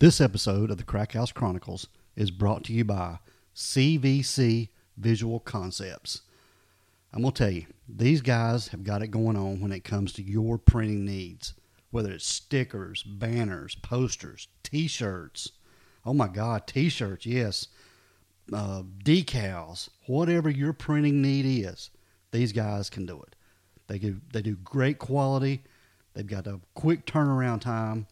This episode of the Crack House Chronicles is brought to you by CVC Visual Concepts. I'm going to tell you, these guys have got it going on when it comes to your printing needs, whether it's stickers, banners, posters, t shirts. Oh my God, t shirts, yes. Uh, decals, whatever your printing need is, these guys can do it. They do, they do great quality, they've got a quick turnaround time.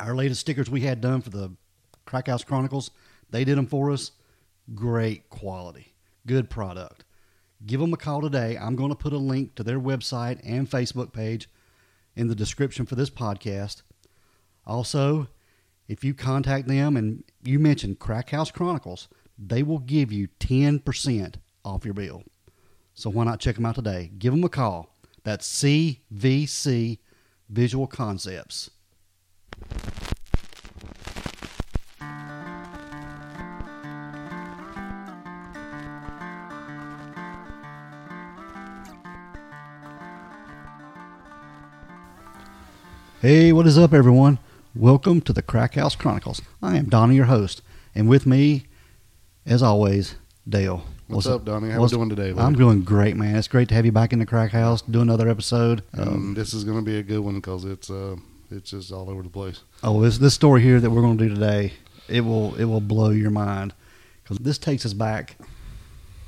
Our latest stickers we had done for the Crack House Chronicles, they did them for us. Great quality, good product give them a call today. I'm going to put a link to their website and Facebook page in the description for this podcast. Also, if you contact them and you mention Crack House Chronicles, they will give you 10% off your bill. So why not check them out today? Give them a call. That's CVC Visual Concepts. Hey, what is up, everyone? Welcome to the Crack House Chronicles. I am Donnie, your host, and with me, as always, Dale. What's, up, Donnie? How what's- you doing today? I'm bud? doing great, man. It's great to have you back in the Crack House, do another episode. Um, Um, this is going to be a good one because it's uh, it's just all over the place. oh, this this story here that we're going to do today, it will it will blow your mind because this takes us back.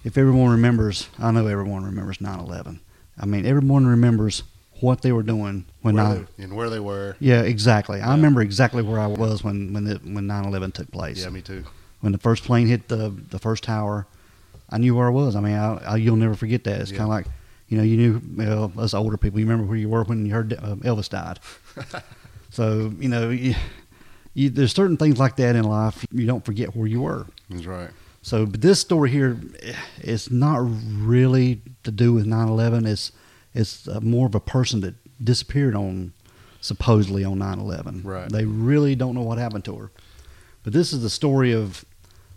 If everyone remembers, I know everyone remembers 9/11. I mean, everyone remembers what they were doing when where 9 they, and where they were. Yeah, exactly. I remember exactly where I was when when it, when 9/11 took place. Yeah, me too. When the first plane hit the the first tower, I knew where I was. I mean, I, I, you'll never forget that. It's Yeah. kind of like, you know, you knew well, us older people. You remember where you were when you heard uh, Elvis died. so you know, you, you, there's certain things like that in life you don't forget where you were. That's right. So, but this story here is not really to do with 9/11. It's it's uh, more of a person that disappeared on supposedly on 9/11. Right. They really don't know what happened to her. But this is the story of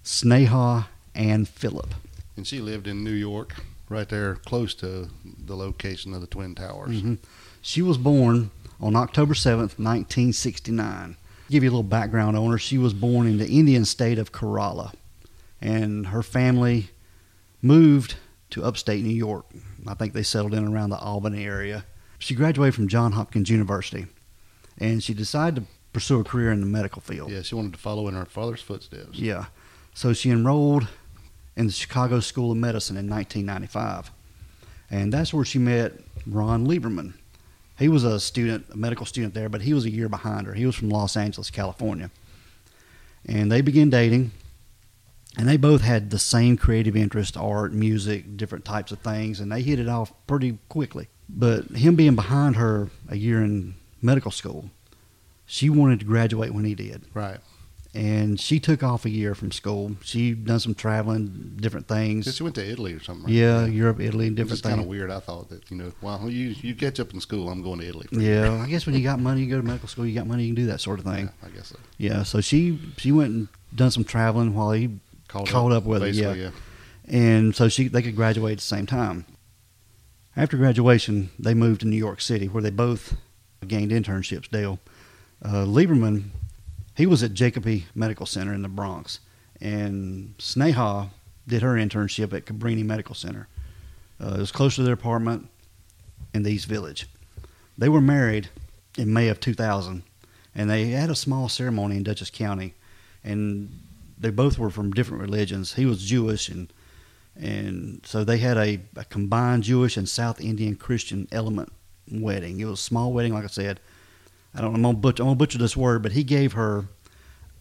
Sneha Anne Philip. And she lived in New York, right there, close to the location of the Twin Towers. Mhm. She was born on October 7th, 1969. Give you a little background on her. She was born in the Indian state of Kerala, and her family moved to upstate New York. I think they settled in around the Albany area. She graduated from Johns Hopkins University, and she decided to pursue a career in the medical field. Yeah, she wanted to follow in her father's footsteps. Yeah. So she enrolled in the Chicago School of Medicine in 1995. And that's where she met Ron Lieberman. He was a student, a medical student there, but he was a year behind her. He was from Los Angeles, California. And they began dating. And they both had the same creative interest art, music, different types of things. And they hit it off pretty quickly. But him being behind her a year in medical school, she wanted to graduate when he did Right. and she took off a year from school. She done some traveling, different things. She went to Italy or something. Right? Yeah, Europe, Italy, and It's different just kind of weird. I thought that, you know, well, you, you catch up in school, I'm going to Italy. Yeah, I guess when you got money, you go to medical school. You got money, you can do that sort of Yeah, thing. I guess so. Yeah, so she she went and done some traveling while he Caught, Caught up with it. basically, yeah. and so she they could graduate at the same time. After graduation, they moved to New York City, where they both gained internships. Dale uh, Lieberman, he was at Jacoby Medical Center in the Bronx, and Sneha did her internship at Cabrini Medical Center. Uh, it was close to their apartment in the East Village. They were married in May of 2000, and they had a small ceremony in Dutchess County, and they both were from different religions. He was Jewish, and and so they had a, a combined Jewish and South Indian Christian element wedding. It was a small wedding, like I said. I don't. I'm gonna butcher, I'm gonna butcher this word, but he gave her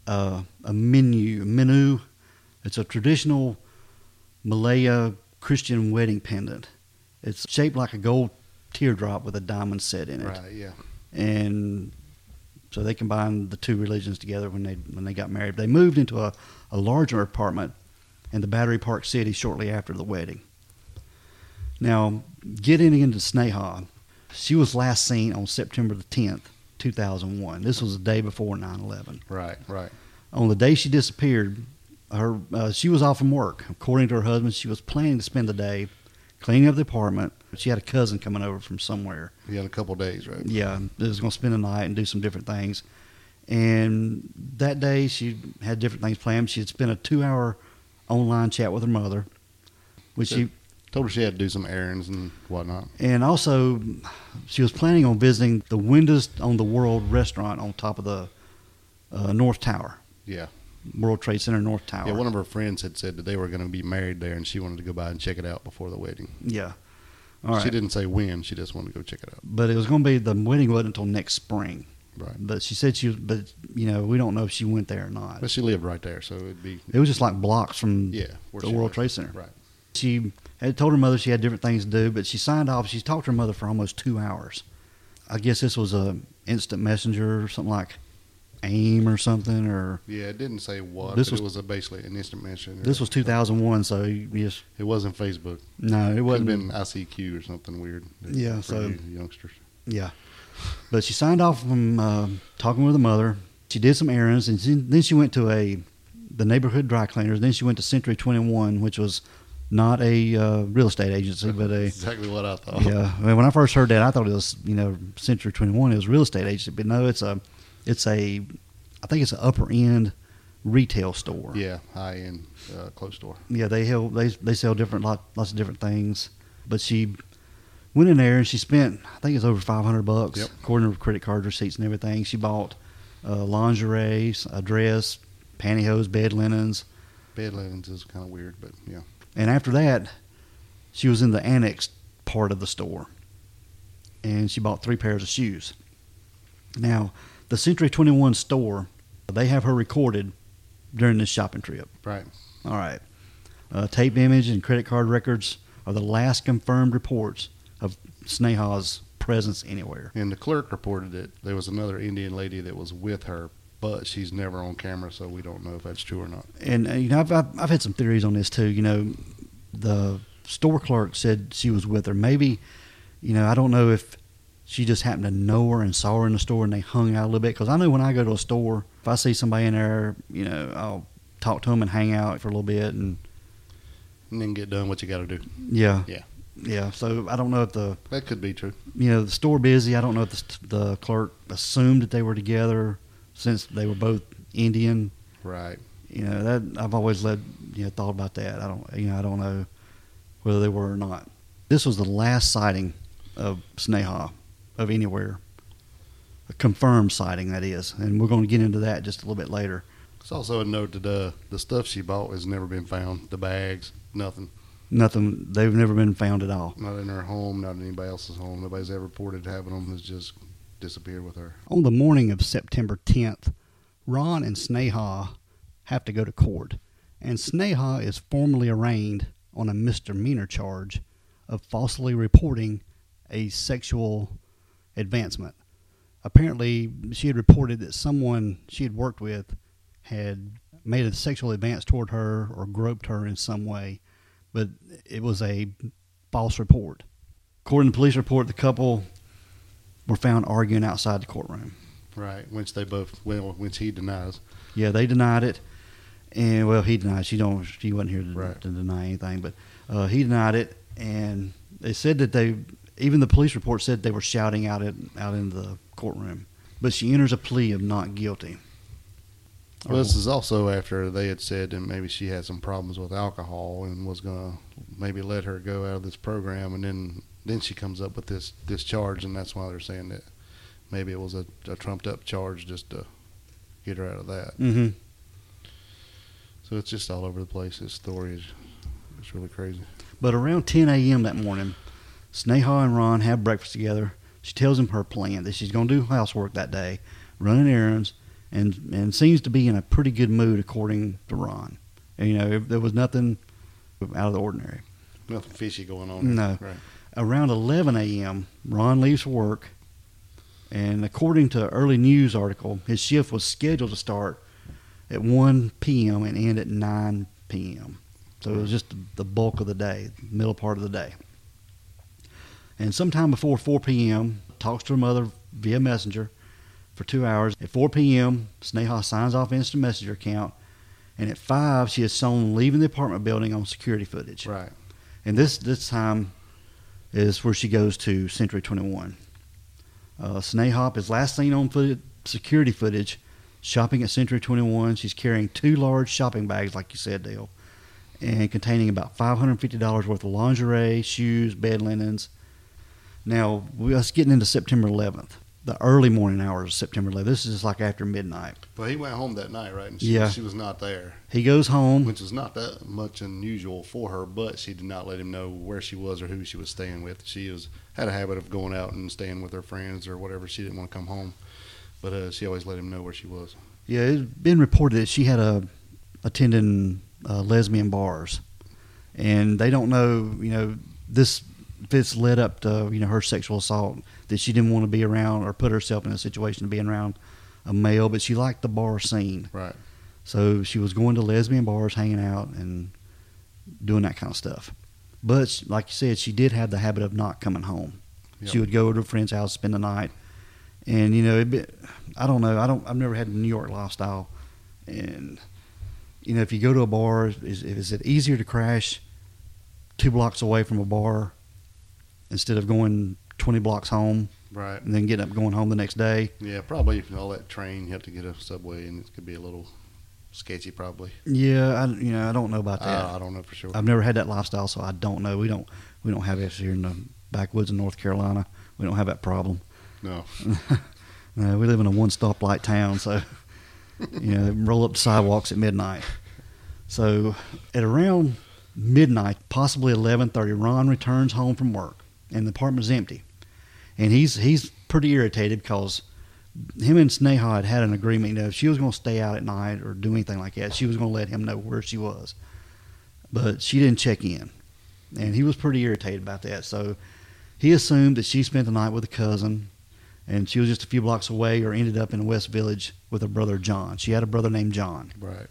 uh, a menu. Menu. It's a traditional Malaya Christian wedding pendant. It's shaped like a gold teardrop with a diamond set in it Right, yeah. and so they combined the two religions together when they when they got married. They moved into a, a larger apartment in the Battery Park City shortly after the wedding. Now, getting into Sneha, she was last seen on September the 10th, 2001. This was the day before 9/11. Right, right. On the day she disappeared, her uh, she was off from work. According to her husband, she was planning to spend the day cleaning up the apartment. She had a cousin coming over from somewhere. You had a couple days, right? Yeah, they was going to spend the night and do some different things. And that day, she had different things planned. She had spent a two-hour online chat with her mother, which she Told her she had to do some errands and whatnot. and also she was planning on visiting the Windows on the World restaurant on top of the uh, North Tower, Yeah. World Trade Center North Tower. Yeah, one of her friends had said that they were going to be married there, and she wanted to go by and check it out before the wedding. Yeah. All right. She didn't say when; she just wanted to go check it out. But it was going to be the wedding wasn't until next spring. Right. But she said she was, but you know, we don't know if she went there or not. But she lived right there, so it'd be It was just like blocks from yeah. the World lived. Trade Center. Right. She had told her mother she had different things to do, but she signed off. She talked to her mother for almost two hours. I guess this was a instant messenger or something like AIM or something, or Yeah, it didn't say what. This was- it was a basically an instant mention. this was 2001, so you just It wasn't Facebook. no, it It would have wasn't. been ICQ or something weird. Yeah, so- you youngsters. Yeah, but she signed off from uh, talking with her mother. She did some errands, and she, then she went to a the neighborhood dry cleaners. Then she went to Century Twenty One, which was not a uh, real estate agency, but a exactly what I thought. yeah. I mean, when I first heard that, I thought it was you know Century Twenty One. It was a real estate agency, but no, it's a it's a I think it's an upper end retail store. Yeah, high end uh, clothes store. Yeah, they help. They they sell different lot, lots of different things. But she went in there and she spent I think it's over five hundred bucks Yep. according to her credit card receipts and everything. She bought uh, lingerie, a dress, pantyhose, bed linens, Bed linens is kind of weird, but yeah. and after that, she was in the annex part of the store, and she bought three pairs of shoes. Now, the Century Twenty One store, they have her recorded during this shopping trip. Right. All right. Uh, tape image and credit card records are the last confirmed reports of Sneha's presence anywhere. And the clerk reported that there was another Indian lady that was with her, but she's never on camera, so we don't know if that's true or not. And uh, you know, I've, I've I've had some theories on this too. You know, the store clerk said she was with her. Maybe, you know, I don't know if she just happened to know her and saw her in the store and they hung out a little bit. Because I know when I go to a store, if I see somebody in there, you know, I'll talk to them and hang out for a little bit and And then get done what you got to do. yeah, Yeah. yeah. So I don't know if the That could be true. you know the store busy. I don't know if the, the clerk assumed that they were together since they were both Indian. Right. You know that I've always led you know thought about that. I don't you know I don't know whether they were or not. This was the last sighting of Sneha of anywhere, a confirmed sighting that is, and we're going to get into that just a little bit later. It's also a note that uh, the stuff she bought has never been found. The bags, nothing. Nothing. They've never been found at all. Not in her home, not in anybody else's home. Nobody's ever reported having them. It's just disappeared with her. On the morning of September 10th, Ron and Sneha have to go to court, and Sneha is formally arraigned on a misdemeanor charge of falsely reporting a sexual advancement. Apparently, she had reported that someone she had worked with had made a sexual advance toward her or groped her in some way, but it was a false report. According to police report, the couple were found arguing outside the courtroom. Right. Which they both, well, which he denies. Yeah, they denied it, and well, he denied. She don't. She wasn't here to, Right. to deny anything, but uh, he denied it, and they said that they. Even the police report said they were shouting out it out in the courtroom. But she enters a plea of not guilty. Well, this is also after they had said that maybe she had some problems with alcohol and was gonna maybe let her go out of this program, and then then she comes up with this this charge, and that's why they're saying that maybe it was a, a trumped up charge just to get her out of that. Mm-hmm. So it's just all over the place. This story is it's really crazy. But around 10 a.m. that morning, Sneha and Ron have breakfast together. She tells him her plan that she's going to do housework that day, running errands, and and seems to be in a pretty good mood according to Ron. And, you know, there was nothing out of the ordinary. Nothing fishy going on. No. Right. Around 11 a.m., Ron leaves for work, and according to an early news article, his shift was scheduled to start at 1 p.m. and end at 9 p.m. So it was just the bulk of the day, middle part of the day. And sometime before 4 p.m., talks to her mother via messenger for two hours. At 4 p.m., Sneha signs off instant messenger account, and at 5, she is shown leaving the apartment building on security footage. Right. And this this time is where she goes to Century 21. Uh, Snehop is last seen on footage, security footage shopping at Century 21. She's carrying two large shopping bags, like you said, Dale, and containing about $550 worth of lingerie, shoes, bed linens. Now, we us getting into September 11th, the early morning hours of September 11th. This is just like after midnight. Well, he went home that night, right? And she, Yeah. she was not there, He goes home. which is not that much unusual for her. But she did not let him know where she was or who she was staying with. She was had a habit of going out and staying with her friends or whatever. She didn't want to come home, but uh, she always let him know where she was. Yeah, it's been reported that she had a attending uh, lesbian bars, and they don't know, you know, this if it's led up to you know her sexual assault that she didn't want to be around or put herself in a situation of being around a male, but she liked the bar scene, Right. so she was going to lesbian bars, hanging out, and doing that kind of stuff. But like you said, she did have the habit of not coming home. Yep. She would go to a friend's house, spend the night, and you know, be, I don't know. I don't. I've never had the New York lifestyle, and you know, if you go to a bar, is is it easier to crash two blocks away from a bar instead of going twenty blocks home Right. and then getting up going home the next day? Yeah, probably all that train, you have to get a subway, and it could be a little sketchy, probably. Yeah, I you know I don't know about that. I, I don't know for sure. I've never had that lifestyle, so I don't know. We don't we don't have this here in the backwoods of North Carolina. We don't have that problem. no. No, we live in a one stoplight town, so you know, roll up the sidewalks at midnight. So at around midnight, possibly eleven thirty, Ron returns home from work, and the apartment's empty. And he's he's pretty irritated because him and Sneha had had an agreement. You know, if she was going to stay out at night or do anything like that, she was going to let him know where she was. But she didn't check in, and he was pretty irritated about that. So he assumed that she spent the night with a cousin and she was just a few blocks away or ended up in West Village with her brother John. She had a brother named John. Right.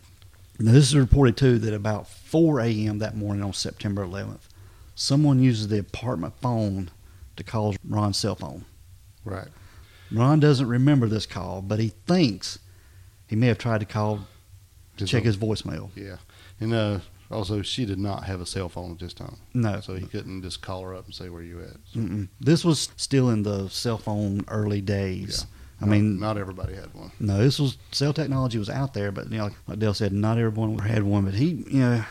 Now, this is reported too that about 4 a.m. that morning on September 11th, someone uses the apartment phone to call Ron's cell phone. Right. Ron doesn't remember this call, but he thinks he may have tried to call to check his voicemail. Yeah. And uh, also, she did not have a cell phone at this time, No, so he couldn't just call her up and say where you at. So, this was still in the cell phone early days. I not- mean, not everybody had one. No, this was cell technology was out there, but you know, like Dale said, not everyone had one. But he, you know,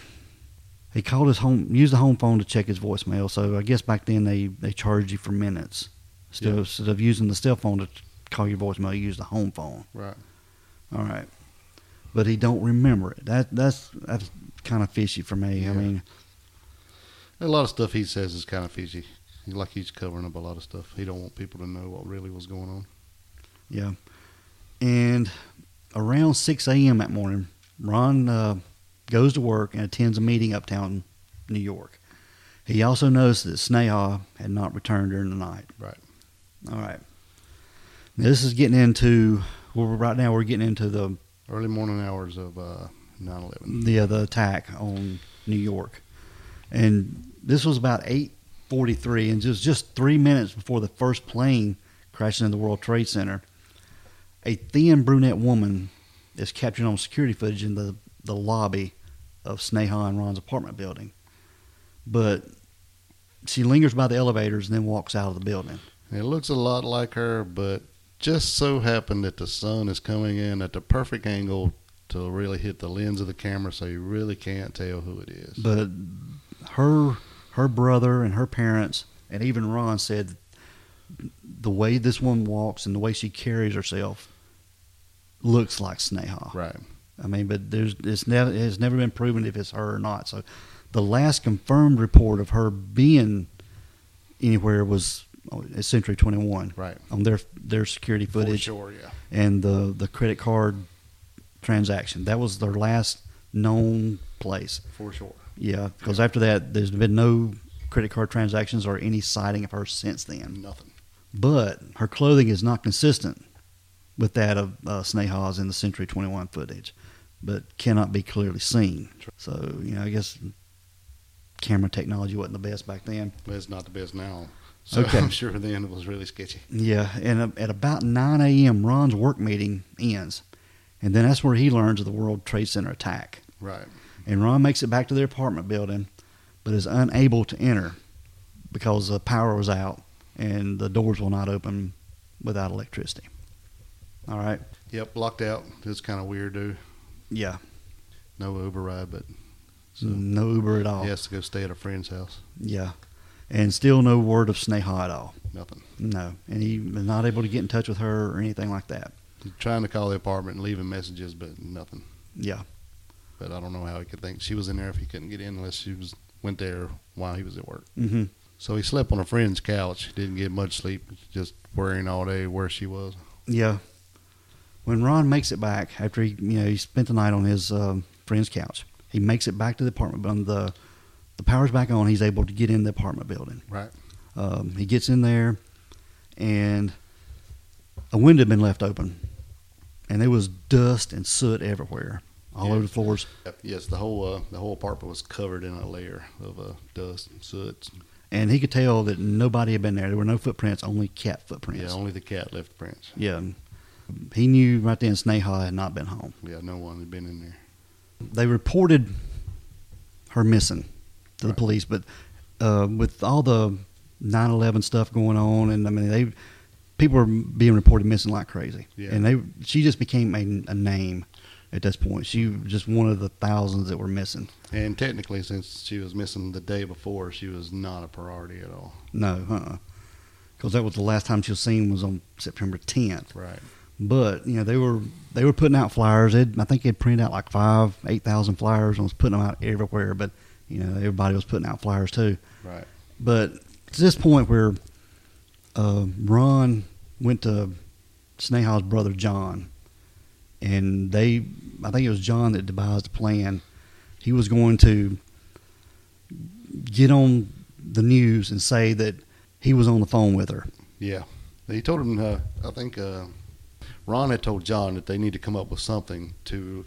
he called his home, used the home phone to check his voicemail. So I guess back then they they charged you for minutes instead, Yeah. of, instead of using the cell phone to call your voicemail. You use the home phone. Right. All right, but he don't remember it. That that's that's kind of fishy for me. I mean, A lot of stuff he says is kind of fishy. Like he's covering up a lot of stuff. He don't want people to know what really was going on. yeah. And around six a.m. that morning, Ron uh, goes to work and attends a meeting uptown New York. He also noticed that Sneha had not returned during the night. Right. All right. Now, this is getting into well, right now we're getting into the Early morning hours of uh, 9/11. the uh, the attack on New York, and this was about eight forty three, and just just three minutes before the first plane crashed into the World Trade Center. A thin brunette woman is captured on security footage in the the lobby of Sneha and Ron's apartment building, but she lingers by the elevators and then walks out of the building. It looks a lot like her, but just so happened that the sun is coming in at the perfect angle to really hit the lens of the camera, so you really can't tell who it is. But her her brother and her parents and even Ron said the way this woman walks and the way she carries herself looks like Sneha. right. I mean, but there's it's never it has never been proven if it's her or not. So the last confirmed report of her being anywhere was at Century 21 Right. on their their security For footage sure, yeah. and the the credit card transaction. That was their last known place. For sure. Yeah, because after that, there's been no credit card transactions or any sighting of her since then. Nothing. But her clothing is not consistent with that of uh, Sneha's in the Century 21 footage, but cannot be clearly seen. So, you know, I guess camera technology wasn't the best back then. But it's not the best now. So Okay. I'm sure then it was really sketchy. Yeah, and at about 9 a.m., Ron's work meeting ends. And then that's where he learns of the World Trade Center attack. Right. And Ron makes it back to their apartment building, but is unable to enter because the power was out and the doors will not open without electricity. All right. Yep, locked out. It's kind of weird, dude. Yeah, No Uber ride, but so no Uber at all. he has to go stay at a friend's house. Yeah, and still no word of Sneha at all. Nothing. No, and he was not able to get in touch with her or anything like that. He's trying to call the apartment and leaving messages, but nothing. Yeah, But I don't know how he could think she was in there if he couldn't get in unless she was went there while he was at work. hmm So he slept on a friend's couch. Didn't get much sleep. Just worrying all day where she was. yeah. When Ron makes it back after he, you know, he spent the night on his um, friend's couch, he makes it back to the apartment. But the the power's back on. He's able to get in the apartment building. Right. Um, he gets in there, and a window had been left open, and there was dust and soot everywhere, all Yeah. over the floors. Yes, the whole uh, the whole apartment was covered in a layer of uh, dust and soot. And he could tell that nobody had been there. There were no footprints, only cat footprints. Yeah, only the cat left prints. Yeah. He knew right then Sneha had not been home. Yeah, no one had been in there. They reported her missing to the police, but uh, with all the 9/11 stuff going on, and I mean they people were being reported missing like crazy. Yeah. And they she just became a, a name at this point. She was just one of the thousands that were missing. And technically, since she was missing the day before, she was not a priority at all. No, uh, because that was the last time she was seen was on September 10th. Right. But you know they were they were putting out flyers. They'd, I think they'd printed out like five, eight thousand flyers and was putting them out everywhere. But you know everybody was putting out flyers too. Right. But to this point where uh, Ron went to Sneha's brother John, and they, I think it was John that devised the plan. He was going to get on the news and say that he was on the phone with her. Yeah. He told him, uh, I think uh, Ron had told John that they need to come up with something to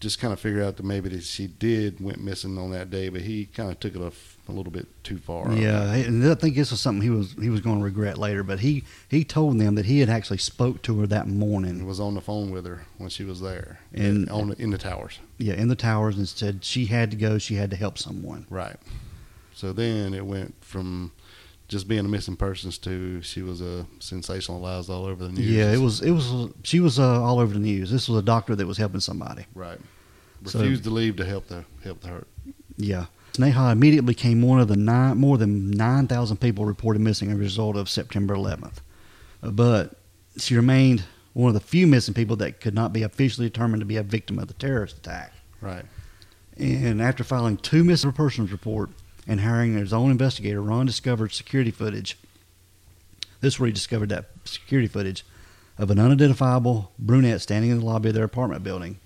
just kind of figure out that maybe that she did went missing on that day, but he kind of took it a, f- a little bit too far. Yeah, and I think this was something he was he was going to regret later. But he he told them that he had actually spoke to her that morning. was on the phone with her when she was there And- on the, in the towers. Yeah, in the towers, and said she had to go. She had to help someone. Right. So then it went from just being a missing persons too, she was a sensationalized all over the news. Yeah, it was it was she was uh, all over the news. This was a doctor that was helping somebody. right. So- Refused to leave to help the help the hurt. Yeah, Sneha immediately became one of the nine more than nine thousand people reported missing as a result of September 11th. Uh, But she remained one of the few missing people that could not be officially determined to be a victim of the terrorist attack. Right. And after filing two missing persons report and hiring his own investigator, Ron discovered security footage. This is where he discovered that security footage of an unidentifiable brunette standing in the lobby of their apartment building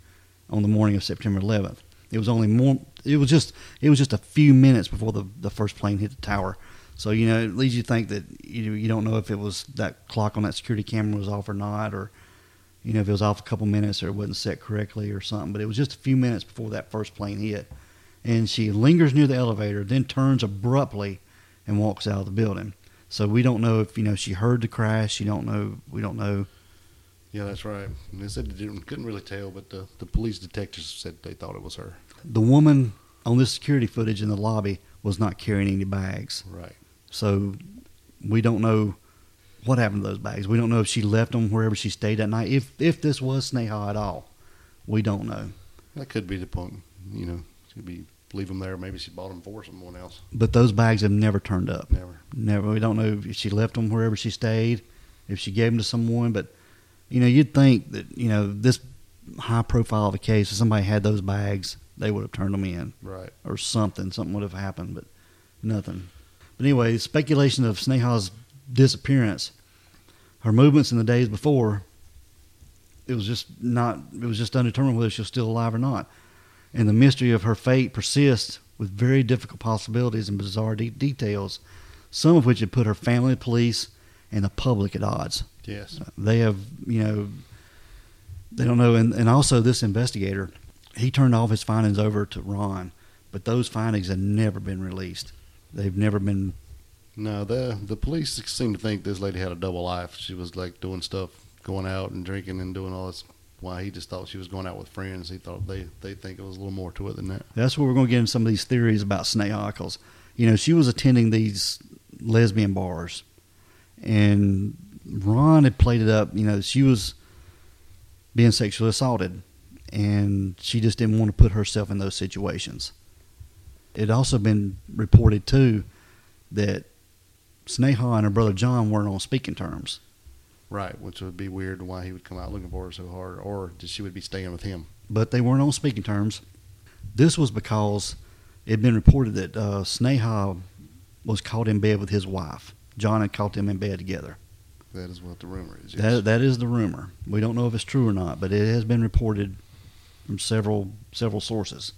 on the morning of September 11th. It was only more. It was just. It was just a few minutes before the the first plane hit the tower. So you know, it leads you to think that you you don't know if it was that clock on that security camera was off or not, or you know if it was off a couple minutes or it wasn't set correctly or something. But it was just a few minutes before that first plane hit, and she lingers near the elevator, then turns abruptly and walks out of the building. So we don't know if you know she heard the crash. You don't know. We don't know. Yeah, that's right. And they said they didn't, couldn't really tell, but the, the police detectives said they thought it was her. The woman on this security footage in the lobby was not carrying any bags. Right. So we don't know what happened to those bags. We don't know if she left them wherever she stayed that night. If if this was Sneha at all, we don't know. That could be the point. You know, be leave them there. Maybe she bought them for someone else. But those bags have never turned up. Never. Never. We don't know if she left them wherever she stayed, if she gave them to someone. But you know, you'd think that you know this high profile of a case, if somebody had those bags, they would have turned them in Right. or something. Something would have happened, but nothing. But anyway, speculation of Sneha's disappearance, her movements in the days before, it was just not. It was just undetermined whether she was still alive or not, and the mystery of her fate persists with very difficult possibilities and bizarre de- details, some of which have put her family, police, and the public at odds. Yes. Uh, they have, you know, they don't know. And, and also, this investigator, he turned all of his findings over to Ron, but those findings have never been released. They've never been. No, the the police seem to think this lady had a double life. She was like doing stuff, going out and drinking and doing all this. Why he just thought she was going out with friends. He thought they they think it was a little more to it than that. That's where we're going to get into some of these theories about Sneha, 'cause, you know, she was attending these lesbian bars, and Ron had played it up. You know, she was being sexually assaulted, and she just didn't want to put herself in those situations. It had also been reported too that Sneha and her brother John weren't on speaking terms. Right, which would be weird why he would come out looking for her so hard, or that she would be staying with him. But they weren't on speaking terms. This was because it had been reported that uh, Sneha was caught in bed with his wife. John had caught them in bed together. That is what the rumor is. Yes. That that is the rumor. We don't know if it's true or not, but it has been reported from several several sources.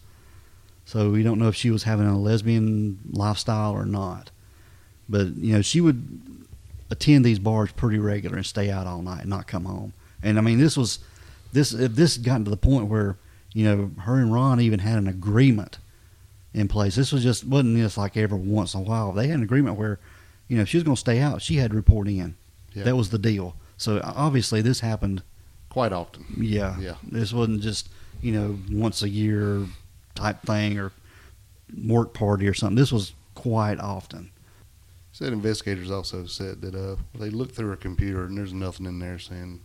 So we don't know if she was having a lesbian lifestyle or not. But you know, she would attend these bars pretty regular and stay out all night and not come home. And I mean, this was this this gotten to the point where you know her and Ron even had an agreement in place. This was just wasn't just like every once in a while. They had an agreement where you know if she was going to stay out, she had to report in. Yeah. That was the deal. So obviously this happened. Quite often. Yeah, Yeah. This wasn't just you know once a year type thing or work party or something. This was quite often. Said investigators also said that uh, they looked through her computer and there's nothing in there saying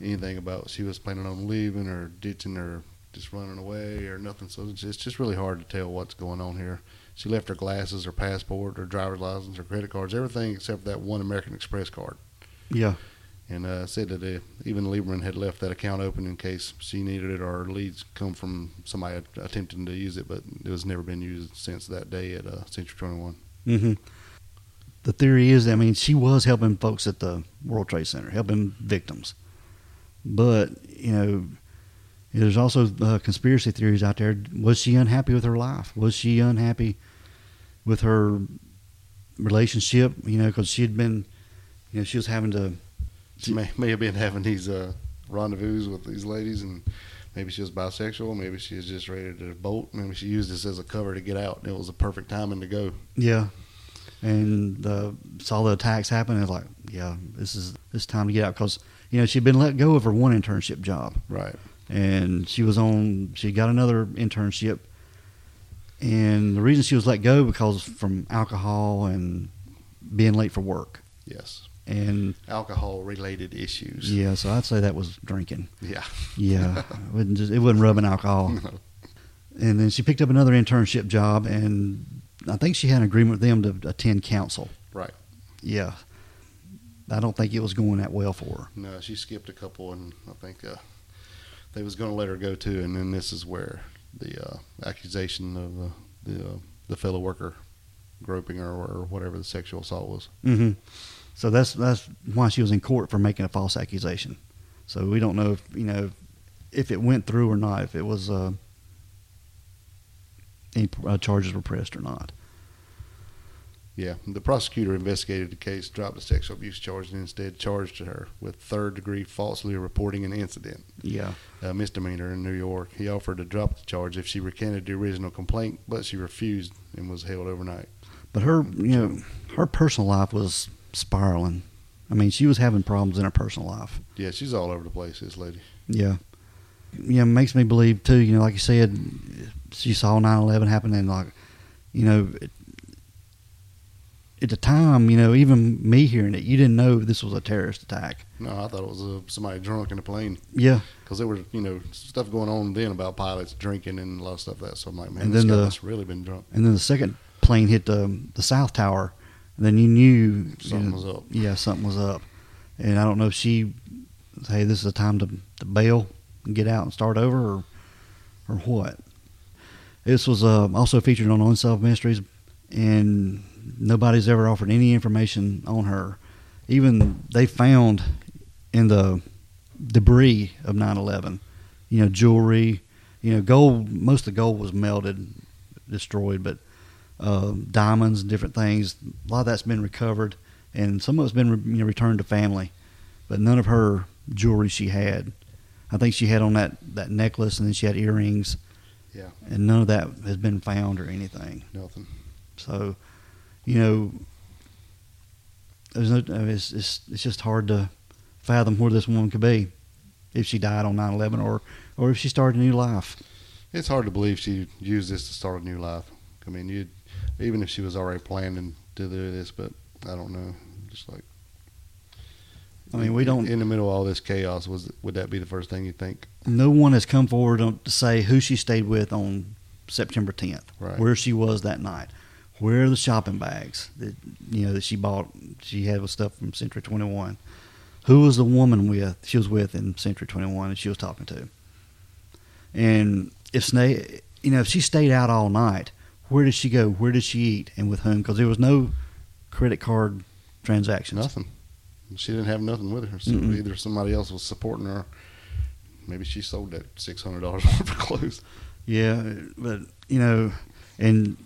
anything about she was planning on leaving or ditching or just running away or nothing. So it's just, it's just really hard to tell what's going on here. She left her glasses, her passport, her driver's license, her credit cards, everything except that one American Express card. Yeah, And uh, said that uh, even Lieberman had left that account open in case she needed it or leads come from somebody attempting to use it, but it was never been used since that day at uh, Century 21. hmm The theory is, I mean, she was helping folks at the World Trade Center, helping victims. But you know, there's also uh, conspiracy theories out there. Was she unhappy with her life? Was she unhappy with her relationship? You know, because she had been, you know, she was having to. She may, may have been having these uh, rendezvous with these ladies, and maybe she was bisexual. Maybe she was just ready to bolt. Maybe she used this as a cover to get out, and it was a perfect timing to go. Yeah. And uh, saw the attacks happen. And was like, yeah, this is this time to get out because you know she'd been let go of her one internship job. Right. and she was on she got another internship and the reason she was let go because from alcohol and being late for work Yes. and Alcohol-related issues. yeah so i'd say that was drinking Yeah. yeah it wasn't just it wasn't rubbing alcohol No. and then she picked up another internship job and i think she had an agreement with them to attend council Right. yeah i don't think it was going that well for her No, she skipped a couple, and I think uh, they was going to let her go too. And then this is where the uh, accusation of uh, the uh, the fellow worker groping her or whatever the sexual assault was. Mm-hmm. So that's that's why she was in court for making a false accusation. So we don't know if you know if it went through or not, if it was uh, any uh, charges were pressed or not. Yeah, the prosecutor investigated the case, dropped the sexual abuse charge, and instead charged her with third degree falsely reporting an incident, Yeah, a misdemeanor in New York. He offered to drop the charge if she recanted the original complaint, but she refused and was held overnight. but her you know her personal life was spiraling. I mean, she was having problems in her personal life. Yeah, she's all over the place, this lady. Yeah, yeah, makes me believe too. You know, like you said, she saw 9-11 happen, and like you know. It, at the time, you know, even me hearing it, you didn't know this was a terrorist attack. No, I thought it was uh, somebody drunk in a plane. Yeah, because there was you know stuff going on then about pilots drinking and a lot of stuff like that. So I'm like, man, And this then guy the- really been drunk. and then the second plane hit the the south tower, and then you knew Something you know, was up. Yeah, something was up, and I don't know if she, hey, this is a time to, to bail get out and start over, or or what. This was uh, also featured on Unsolved Mysteries, and nobody's ever offered any information on her. Even they found in the debris of 9/11, you know, jewelry, you know, gold. Most of the gold was melted, destroyed, but uh, diamonds and different things. A lot of that's been recovered, and some of it's been you know, returned to family, but none of her jewelry she had. I think she had on that, that necklace, and then she had earrings. Yeah. and none of that has been found or anything. Nothing. So, you know, there's no. I mean, it's, it's it's just hard to fathom where this woman could be if she died on 9/11 or or if she started a new life. It's hard to believe she used this to start a new life. I mean, you even if she was already planning to do this, but I don't know. Just like I mean, we don't. In the middle of all this chaos, was would that be the first thing you think? No one has come forward to say who she stayed with on September 10th, Right. where she was that night, where are the shopping bags that you know that she bought. She had with stuff from Century 21. Who was the woman with she was with in Century 21 and she was talking to? And if Snake, you know, if she stayed out all night, where did she go? Where did she eat and with whom? Because there was no credit card transactions. Nothing. She didn't have nothing with her. So Mm-mm. either somebody else was supporting her. Maybe she sold that six hundred dollars worth of clothes. Yeah, but you know, and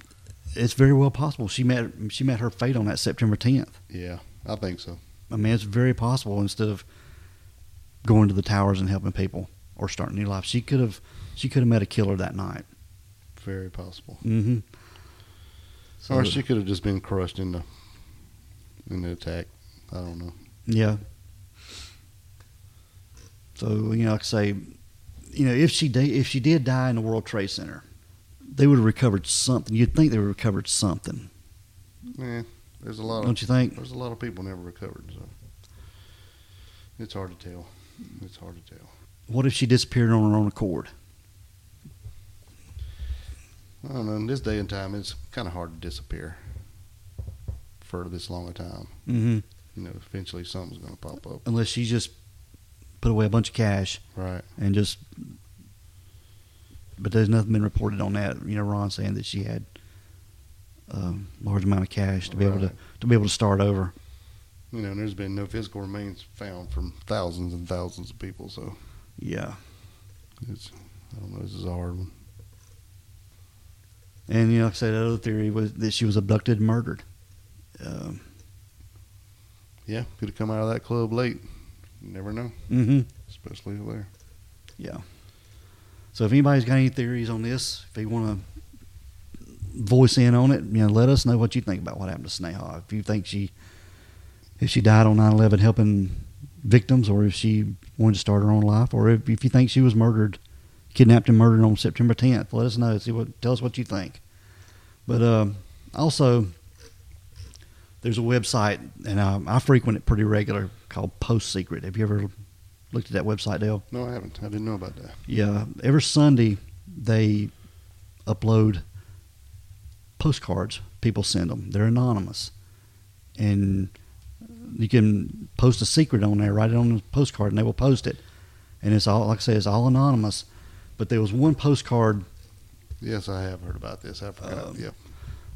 it's very well possible she met she met her fate on that September 10th. Yeah, I think so. I mean, it's very possible. Instead of going to the towers and helping people or starting a new life, she could have she could have met a killer that night. Very possible. Mm-hmm. or she could have just been crushed in the in the attack. I don't know. Yeah. So you know, like I say, you know, if she did if she did die in the World Trade Center, they would have recovered something. You'd think they would have recovered something, Yeah, there's a lot of don't you think? there's a lot of people never recovered. So it's hard to tell. It's hard to tell. What if she disappeared on her own accord? I don't know. In this day and time, it's kind of hard to disappear for this long a time. Mm-hmm. You know, eventually something's going to pop up. unless she just put away a bunch of cash Right. and just. But there's nothing been reported on that. You know, Ron saying that she had a large amount of cash to be able to to be able to start over. You know, and there's been no physical remains found from thousands and thousands of people. So Yeah, it's I don't know. This is a hard one. and you know, like I said, the other theory was that she was abducted and murdered. Um, Yeah, could have come out of that club late. You never know, mm-hmm. especially there. Yeah. So if anybody's got any theories on this, if you want to voice in on it, you know, let us know what you think about what happened to Sneha. If you think she, if she died on 9/11 helping victims, or if she wanted to start her own life, or if, if you think she was murdered, kidnapped and murdered on September 10th, let us know. See what, tell us what you think. But um, also, there's a website, and um, I frequent it pretty regular called Post Secret. Have you ever looked at that website, Dale? No, I haven't. I didn't know about that. Yeah, every Sunday they upload postcards. People send them. They're anonymous, and you can post a secret on there. Write it on the postcard, and they will post it. And it's all, like I say, it's all anonymous. But there was one postcard Yes, I have heard about this. I forgot. Um, yeah.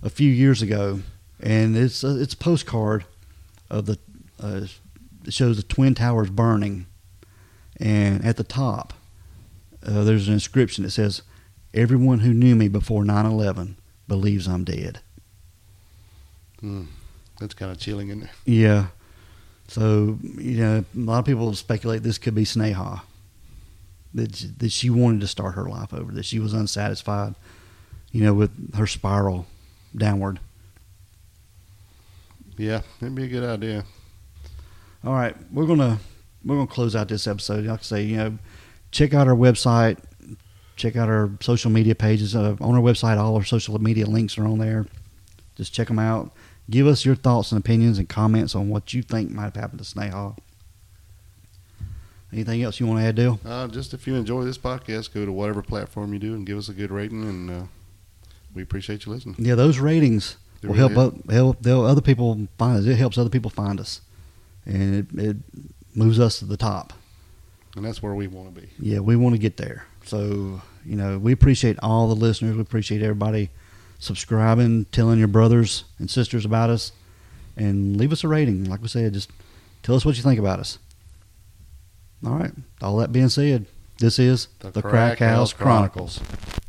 a few years ago, and it's a, it's a postcard of the uh, it shows the twin towers burning, and at the top uh, there's an inscription that says, "Everyone who knew me before 9/11 believes I'm dead." Mm. That's kind of chilling, isn't it? Yeah, so you know a lot of people speculate this could be Sneha. That that she wanted to start her life over. That she was unsatisfied, you know, with her spiral downward. Yeah, it'd be a good idea. All right, we're gonna we're gonna close out this episode. Like I say, you know, check out our website, check out our social media pages. Uh, on our website, all our social media links are on there. Just check them out. Give us your thoughts and opinions and comments on what you think might have happened to Sneha. Anything else you want to add, Dale? Uh, just if you enjoy this podcast, go to whatever platform you do and give us a good rating, and uh, we appreciate you listening. Yeah, those ratings They will really help, o- help they'll other people find us. It helps other people find us, and it, it moves us to the top. And that's where we want to be. Yeah, we want to get there. So, you know, we appreciate all the listeners. We appreciate everybody subscribing, telling your brothers and sisters about us, and leave us a rating. Like we said, just tell us what you think about us. All right. All that being said, this is The the Crack Crack House House Chronicles. Chronicles.